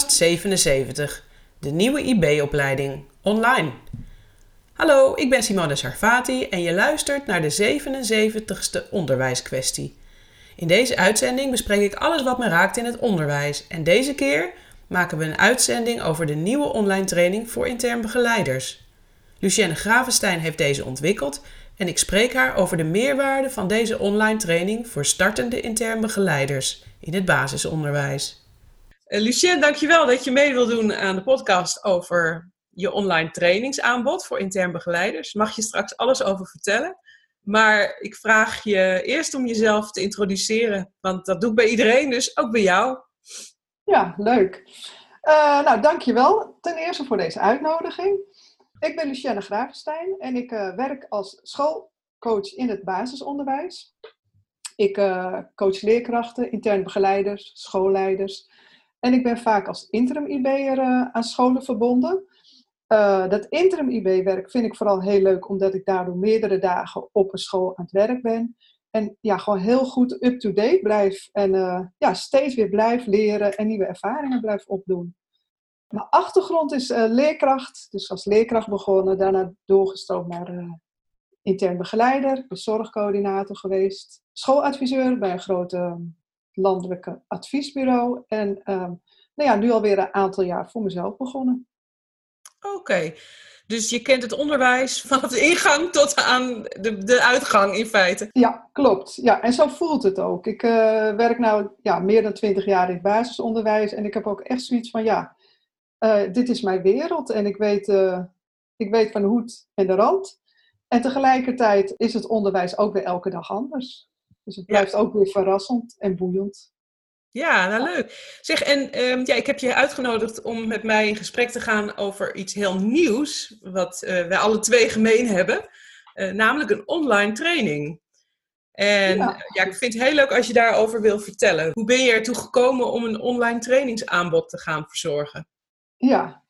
podcast 77, de nieuwe IB-opleiding, online. Hallo, ik ben Simone Sarfati en je luistert naar de 77ste onderwijskwestie. In deze uitzending bespreek ik alles wat me raakt in het onderwijs en deze keer maken we een uitzending over de nieuwe online training voor intern begeleiders. Lucienne Gravenstein heeft deze ontwikkeld en ik spreek haar over de meerwaarde van deze online training voor startende intern begeleiders in het basisonderwijs. Uh, Lucienne, dankjewel dat je mee wil doen aan de podcast over je online trainingsaanbod voor intern begeleiders. Mag je straks alles over vertellen. Maar ik vraag je eerst om jezelf te introduceren, want dat doe ik bij iedereen, dus ook bij jou. Ja, leuk. Uh, nou, dankjewel ten eerste voor deze uitnodiging. Ik ben Lucienne Gravenstein en ik uh, werk als schoolcoach in het basisonderwijs. Ik coach leerkrachten, intern begeleiders, schoolleiders. En ik ben vaak als interim IB'er uh, aan scholen verbonden. dat interim IB-werk vind ik vooral heel leuk, omdat ik daardoor meerdere dagen op een school aan het werk ben. En ja, gewoon heel goed up-to-date blijf. En ja, steeds weer blijf leren en nieuwe ervaringen blijf opdoen. Mijn achtergrond is leerkracht, dus als leerkracht begonnen, daarna doorgestroomd naar intern begeleider, zorgcoördinator geweest, schooladviseur bij een grote ehm, landelijke adviesbureau en um, nou ja, nu alweer een aantal jaar voor mezelf begonnen. Oké, dus je kent het onderwijs vanaf de ingang tot aan de, de uitgang in feite. Ja, klopt. Ja, en zo voelt het ook. Ik uh, werk nu ja, meer dan twintig jaar in het basisonderwijs en ik heb ook echt zoiets van ja uh, dit is mijn wereld en ik weet, uh, ik weet van de hoed en de rand. En tegelijkertijd is het onderwijs ook weer elke dag anders. Dus het blijft ook weer verrassend en boeiend. Ja, nou leuk. Zeg, en um, ja, ik heb je uitgenodigd om met mij in gesprek te gaan over iets heel nieuws, wat uh, wij alle twee gemeen hebben, namelijk een online training. En ja. ja. ik vind het heel leuk als je daarover wil vertellen. Hoe ben je ertoe gekomen om een online trainingsaanbod te gaan verzorgen? Ja,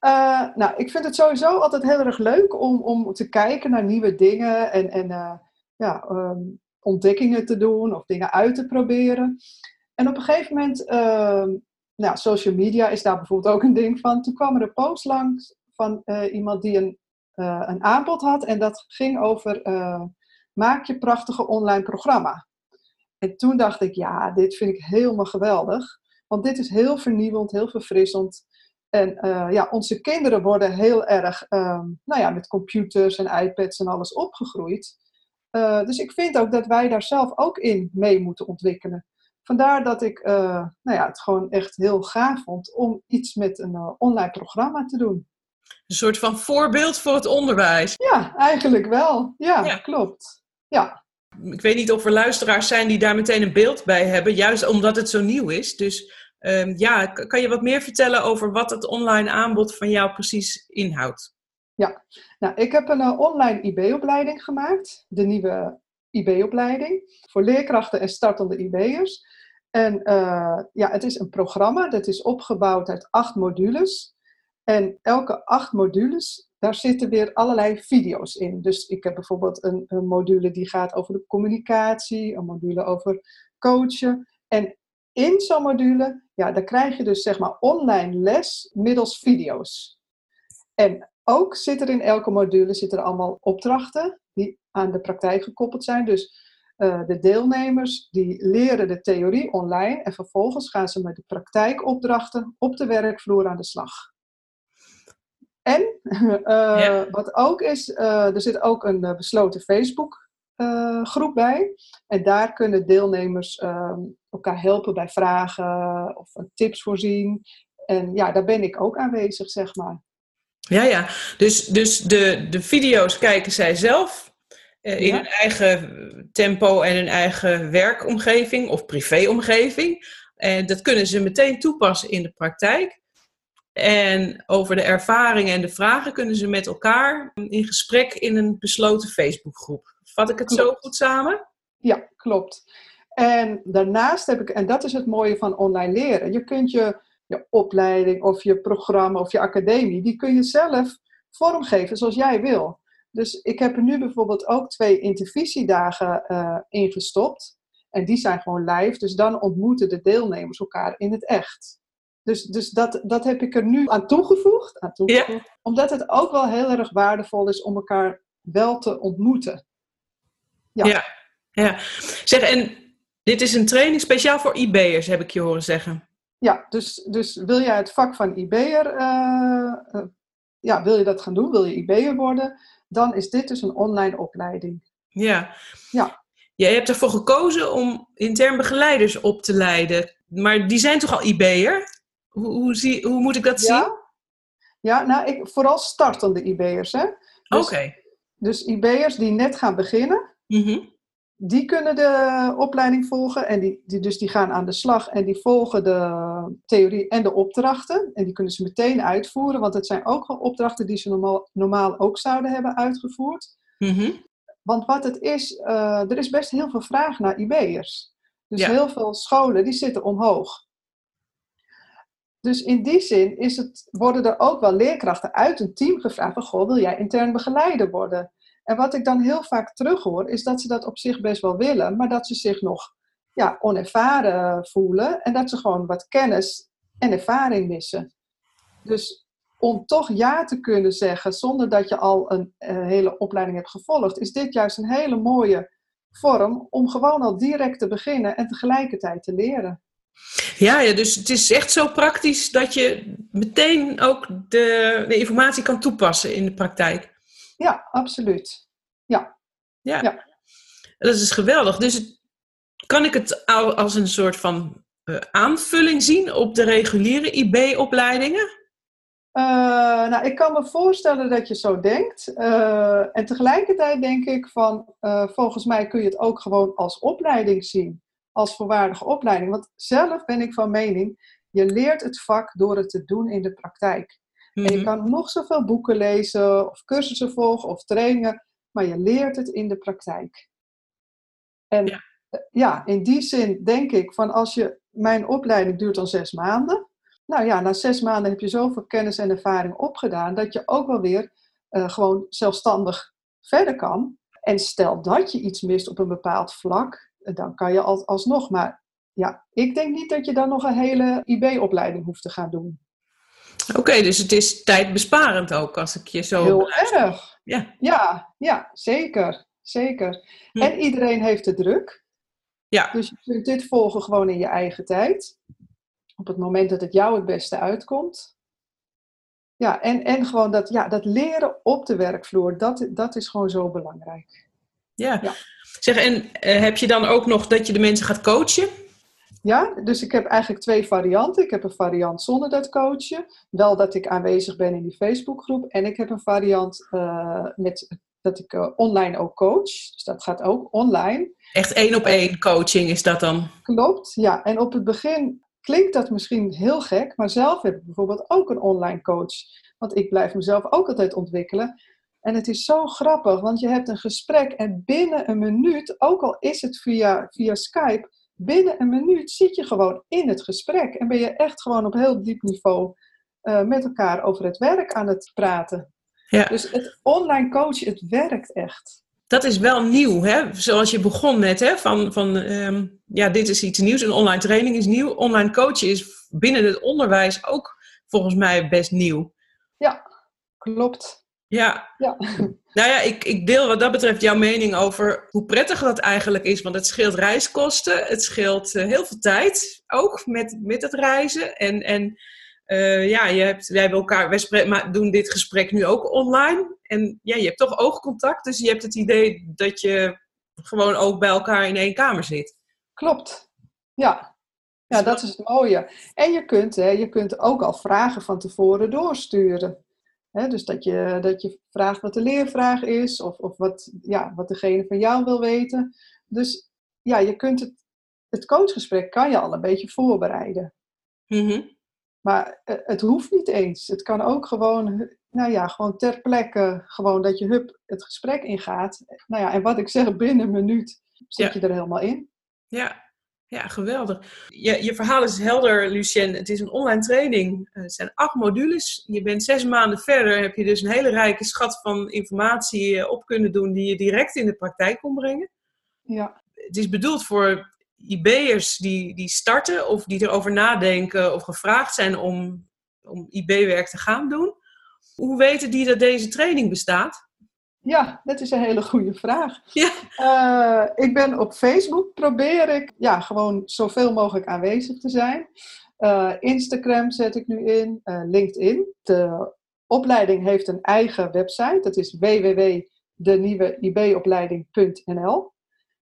uh, nou, ik vind het sowieso altijd heel erg leuk om, om te kijken naar nieuwe dingen en, en ja, um, ontdekkingen te doen of dingen uit te proberen. En op een gegeven moment, uh, nou, social media is daar bijvoorbeeld ook een ding van. Toen kwam er een post langs van uh, iemand die een, een aanbod had en dat ging over maak je prachtige online programma. En toen dacht ik, ja, dit vind ik helemaal geweldig. Want dit is heel vernieuwend, heel verfrissend. En ja, onze kinderen worden heel erg um, nou ja, met computers en iPads en alles opgegroeid. Uh, dus ik vind ook dat wij daar zelf ook in mee moeten ontwikkelen. Vandaar dat ik uh, nou ja, het gewoon echt heel gaaf vond om iets met een online programma te doen. Een soort van voorbeeld voor het onderwijs. Ja, eigenlijk wel. Ja, ja. klopt. Ja. Ik weet niet of er luisteraars zijn die daar meteen een beeld bij hebben, juist omdat het zo nieuw is. Dus Um, ja, kan je wat meer vertellen over wat het online aanbod van jou precies inhoudt? Ja, nou, ik heb een uh, online IB-opleiding gemaakt, de nieuwe IB-opleiding, voor leerkrachten en startende IB'ers. En uh, ja, het is een programma dat is opgebouwd uit acht modules. En elke acht modules, daar zitten weer allerlei video's in. Dus ik heb bijvoorbeeld een, een module die gaat over de communicatie, een module over coachen. En in zo'n module, ja, dan krijg je dus zeg maar online les middels video's. En ook zit er in elke module zitten er allemaal opdrachten die aan de praktijk gekoppeld zijn. Dus uh, de deelnemers die leren de theorie online en vervolgens gaan ze met de praktijkopdrachten op de werkvloer aan de slag. En uh, ja. wat ook is, uh, er zit ook een besloten Facebook groep bij. En daar kunnen deelnemers uh, elkaar helpen bij vragen of tips voorzien. En ja, daar ben ik ook aanwezig, zeg maar. Ja, ja. Dus, dus de, de video's kijken zij zelf uh, in ja. hun eigen tempo en hun eigen werkomgeving of privéomgeving. En dat kunnen ze meteen toepassen in de praktijk. En over de ervaringen en de vragen kunnen ze met elkaar in gesprek in een besloten Facebookgroep. Vat ik het klopt. zo goed samen? Ja, klopt. En daarnaast heb ik, en dat is het mooie van online leren, je kunt je, je opleiding of je programma of je academie, die kun je zelf vormgeven zoals jij wil. Dus ik heb er nu bijvoorbeeld ook twee intervisiedagen uh, ingestopt. En die zijn gewoon live, dus dan ontmoeten de deelnemers elkaar in het echt. Dus, dus dat, dat heb ik er nu aan toegevoegd, aan toegevoegd omdat het ook wel heel erg waardevol is om elkaar wel te ontmoeten. Ja. ja, ja. Zeg, en dit is een training speciaal voor IB'ers, heb ik je horen zeggen. Ja, dus, dus wil jij het vak van IB'er, uh, uh, ja, wil je dat gaan doen, wil je IB'er worden, dan is dit dus een online opleiding. Ja. ja. Jij hebt ervoor gekozen om intern begeleiders op te leiden, maar die zijn toch al IB'er? Hoe, hoe, zie, hoe moet ik dat ja. zien? Ja, nou, ik, vooral startende IB'ers. Hè? Dus, Oké. Dus IB'ers die net gaan beginnen, mm die kunnen de opleiding volgen. En die, die, dus die gaan aan de slag en die volgen de theorie en de opdrachten. En die kunnen ze meteen uitvoeren, want het zijn ook gewoon opdrachten die ze normaal, normaal ook zouden hebben uitgevoerd. Mm Want wat het is, uh, er is best heel veel vraag naar IB'ers. Dus heel veel scholen die zitten omhoog. Dus in die zin is het, worden er ook wel leerkrachten uit een team gevraagd van, goh, wil jij intern begeleider worden? En wat ik dan heel vaak terughoor, is dat ze dat op zich best wel willen, maar dat ze zich nog ja, onervaren voelen en dat ze gewoon wat kennis en ervaring missen. Dus om toch ja te kunnen zeggen zonder dat je al een, een hele opleiding hebt gevolgd, is dit juist een hele mooie vorm om gewoon al direct te beginnen en tegelijkertijd te leren. Ja, ja, dus het is echt zo praktisch dat je meteen ook de, de informatie kan toepassen in de praktijk. Ja, absoluut. Ja. Ja, ja. dat is geweldig. Dus kan ik het als een soort van uh, aanvulling zien op de reguliere IB-opleidingen? Uh, nou, ik kan me voorstellen dat je zo denkt. Uh, en tegelijkertijd denk ik van, volgens mij kun je het ook gewoon als opleiding zien als volwaardige opleiding. Want zelf ben ik van mening, je leert het vak door het te doen in de praktijk. En je mhm. kan nog zoveel boeken lezen, of cursussen volgen, of trainingen, maar je leert het in de praktijk. En ja. Eh, ja, in die zin denk ik van als je, mijn opleiding duurt dan zes maanden. Nou ja, na zes maanden heb je zoveel kennis en ervaring opgedaan, dat je ook wel weer uh, gewoon zelfstandig verder kan. En stel dat je iets mist op een bepaald vlak, dan kan je als, alsnog. Maar ja, ik denk niet dat je dan nog een hele IB-opleiding hoeft te gaan doen. Oké, dus het is tijdbesparend ook als ik je zo. Heel erg. Ja. ja, ja, zeker. Zeker. Hm. En iedereen heeft de druk. Ja. Dus je kunt dit volgen gewoon in je eigen tijd. Op het moment dat het jou het beste uitkomt. Ja, en, en gewoon dat, ja, dat leren op de werkvloer, dat, dat is gewoon zo belangrijk. Ja. ja. Zeg, en eh, heb je dan ook nog dat je de mensen gaat coachen? Ja, dus ik heb eigenlijk twee varianten. Ik heb een variant zonder dat coachen. Wel dat ik aanwezig ben in die Facebookgroep. En ik heb een variant uh, met dat ik uh, online ook coach. Dus dat gaat ook online. Echt één op één coaching is dat dan? Klopt, ja. En op het begin klinkt dat misschien heel gek. Maar zelf heb ik bijvoorbeeld ook een online coach. Want ik blijf mezelf ook altijd ontwikkelen. En het is zo grappig, want je hebt een gesprek en binnen een minuut, ook al is het via, via Skype, binnen een minuut zit je gewoon in het gesprek. En ben je echt gewoon op heel diep niveau uh, met elkaar over het werk aan het praten. Ja. Dus het online coachen, het werkt echt. Dat is wel nieuw, hè? Zoals je begon net, hè? Van, van um, ja, dit is iets nieuws. Een online training is nieuw. Online coachen is binnen het onderwijs ook volgens mij best nieuw. Ja, klopt. Ja. ja. Nou ja, ik, ik deel wat dat betreft jouw mening over hoe prettig dat eigenlijk is. Want het scheelt reiskosten, het scheelt uh, heel veel tijd ook met, met het reizen. En, en uh, ja, je hebt, wij hebben elkaar, wij doen dit gesprek nu ook online. En ja, je hebt toch oogcontact, dus je hebt het idee dat je gewoon ook bij elkaar in één kamer zit. Klopt, ja. Ja, dat is het mooie. En je kunt, hè, je kunt ook al vragen van tevoren doorsturen dus dat je, dat je vraagt wat de leervraag is of, of wat, ja, wat degene van jou wil weten. Dus ja, je kunt het, het coachgesprek kan je al een beetje voorbereiden. Mm Maar eh, het hoeft niet eens. Het kan ook gewoon, nou ja, gewoon ter plekke, gewoon dat je hup het gesprek ingaat. Nou ja, en wat ik zeg, binnen een minuut zit je er helemaal in. Ja, ja, geweldig. Je, je verhaal is helder, Lucien. Het is een online training. Het zijn acht modules. Je bent zes maanden verder. Heb je dus een hele rijke schat van informatie eh, op kunnen doen die je direct in de praktijk kon brengen. Ja. Het is bedoeld voor IB'ers die, die starten of die erover nadenken of gevraagd zijn om, om IB-werk te gaan doen, hoe weten die dat deze training bestaat? Ja, dat is een hele goede vraag. Ja. Uh, ik ben op Facebook, probeer ik ja, gewoon zoveel mogelijk aanwezig te zijn. Uh, Instagram zet ik nu in, uh, LinkedIn. De opleiding heeft een eigen website, dat is www.denieuweibopleiding.nl.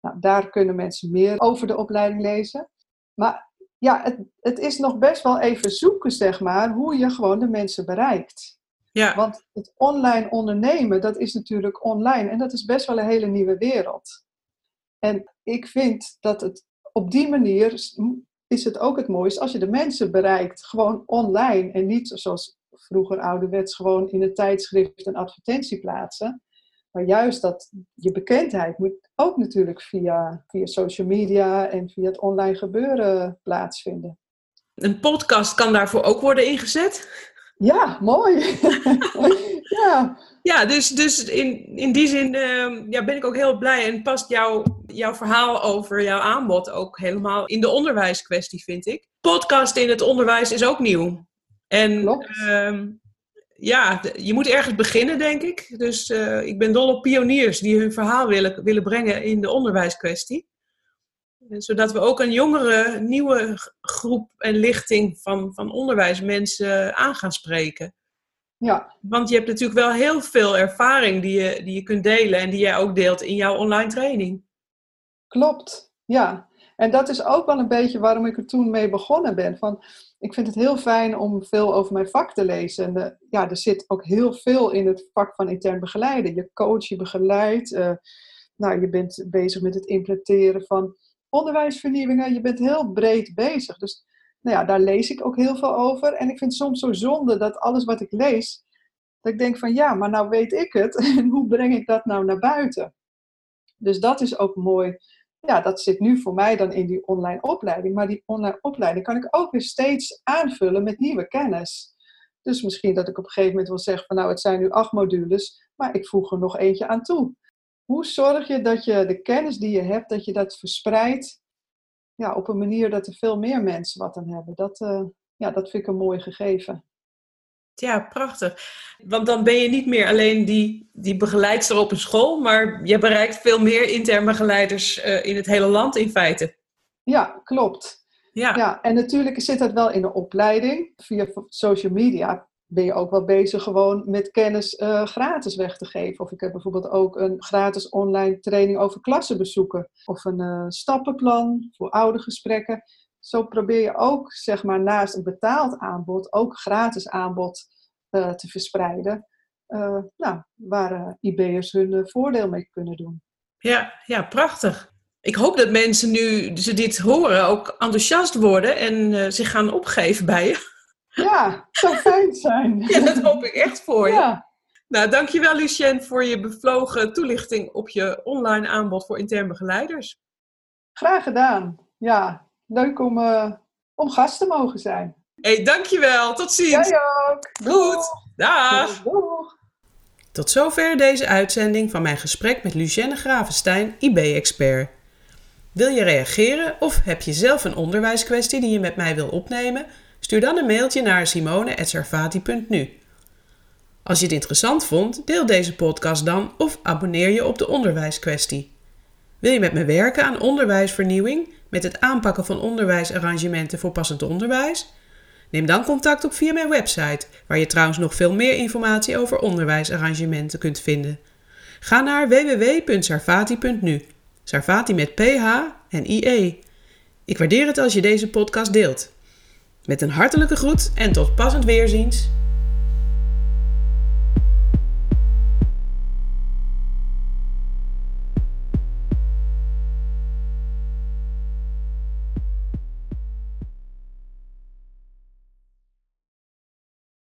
Nou, daar kunnen mensen meer over de opleiding lezen. Maar ja, het, het is nog best wel even zoeken, zeg maar, hoe je gewoon de mensen bereikt. Ja. Want het online ondernemen, dat is natuurlijk online en dat is best wel een hele nieuwe wereld. En ik vind dat het op die manier is het ook het mooiste als je de mensen bereikt, gewoon online en niet zoals vroeger ouderwets gewoon in een tijdschrift een advertentie plaatsen. Maar juist dat je bekendheid moet ook natuurlijk via, via social media en via het online gebeuren plaatsvinden. Een podcast kan daarvoor ook worden ingezet? Ja, mooi. ja. ja, dus, dus in, in die zin uh, ja, ben ik ook heel blij en past jouw, jouw verhaal over jouw aanbod ook helemaal in de onderwijskwestie, vind ik. Podcast in het onderwijs is ook nieuw. En. Uh, ja, je moet ergens beginnen, denk ik. Dus uh, ik ben dol op pioniers die hun verhaal willen, willen brengen in de onderwijskwestie. Zodat we ook een jongere, nieuwe groep en lichting van, van onderwijsmensen aan gaan spreken. Ja. Want je hebt natuurlijk wel heel veel ervaring die je, die je kunt delen en die jij ook deelt in jouw online training. Klopt, ja. En dat is ook wel een beetje waarom ik er toen mee begonnen ben. Van, ik vind het heel fijn om veel over mijn vak te lezen. En de, ja, er zit ook heel veel in het vak van intern begeleiden. Je coach, je begeleidt. Uh, nou, je bent bezig met het implementeren van onderwijsvernieuwingen. Je bent heel breed bezig. Dus nou ja, daar lees ik ook heel veel over. En ik vind het soms zo zonde dat alles wat ik lees, dat ik denk van ja, maar nou weet ik het. En hoe breng ik dat nou naar buiten? Dus dat is ook mooi ja, dat zit nu voor mij dan in die online opleiding. Maar die online opleiding kan ik ook weer steeds aanvullen met nieuwe kennis. Dus misschien dat ik op een gegeven moment wil zeggen van nou, het zijn nu acht modules, maar ik voeg er nog eentje aan toe. Hoe zorg je dat je de kennis die je hebt, dat je dat verspreidt ja, op een manier dat er veel meer mensen wat aan hebben? Dat, uh, ja, dat vind ik een mooi gegeven. Ja, prachtig. Want dan ben je niet meer alleen die, die begeleidster op een school, maar je bereikt veel meer intern begeleiders uh, in het hele land in feite. Ja, klopt. Ja. ja, en natuurlijk zit dat wel in de opleiding. Via social media ben je ook wel bezig gewoon met kennis uh, gratis weg te geven. Of ik heb bijvoorbeeld ook een gratis online training over klassenbezoeken. Of een uh, stappenplan voor oude gesprekken zo probeer je ook, zeg maar, naast een betaald aanbod, ook gratis aanbod uh, te verspreiden. Nou, waar IB'ers hun voordeel mee kunnen doen. Ja, ja, prachtig. Ik hoop dat mensen nu ze dit horen ook enthousiast worden en zich gaan opgeven bij je. Ja, zou fijn zijn. ja, dat hoop ik echt voor je. Ja. Nou, dankjewel Lucien voor je bevlogen toelichting op je online aanbod voor intern begeleiders. Graag gedaan. Ja, leuk om, uh, om gast te mogen zijn. hey, dankjewel. Tot ziens. Jij ook. Goed. Dag. Doeg. Tot zover deze uitzending van mijn gesprek met Lucienne Gravenstein, IB-expert. Wil je reageren of heb je zelf een onderwijskwestie die je met mij wil opnemen? Stuur dan een mailtje naar simone.servati.nu. Als je het interessant vond, deel deze podcast dan of abonneer je op de onderwijskwestie. Wil je met me werken aan onderwijsvernieuwing? met het aanpakken van onderwijsarrangementen voor passend onderwijs? Neem dan contact op via mijn website, waar je trouwens nog veel meer informatie over onderwijsarrangementen kunt vinden. Ga naar www.sarfati.nu. Sarfati met PH en IE. Ik waardeer het als je deze podcast deelt. Met een hartelijke groet en tot passend weerziens.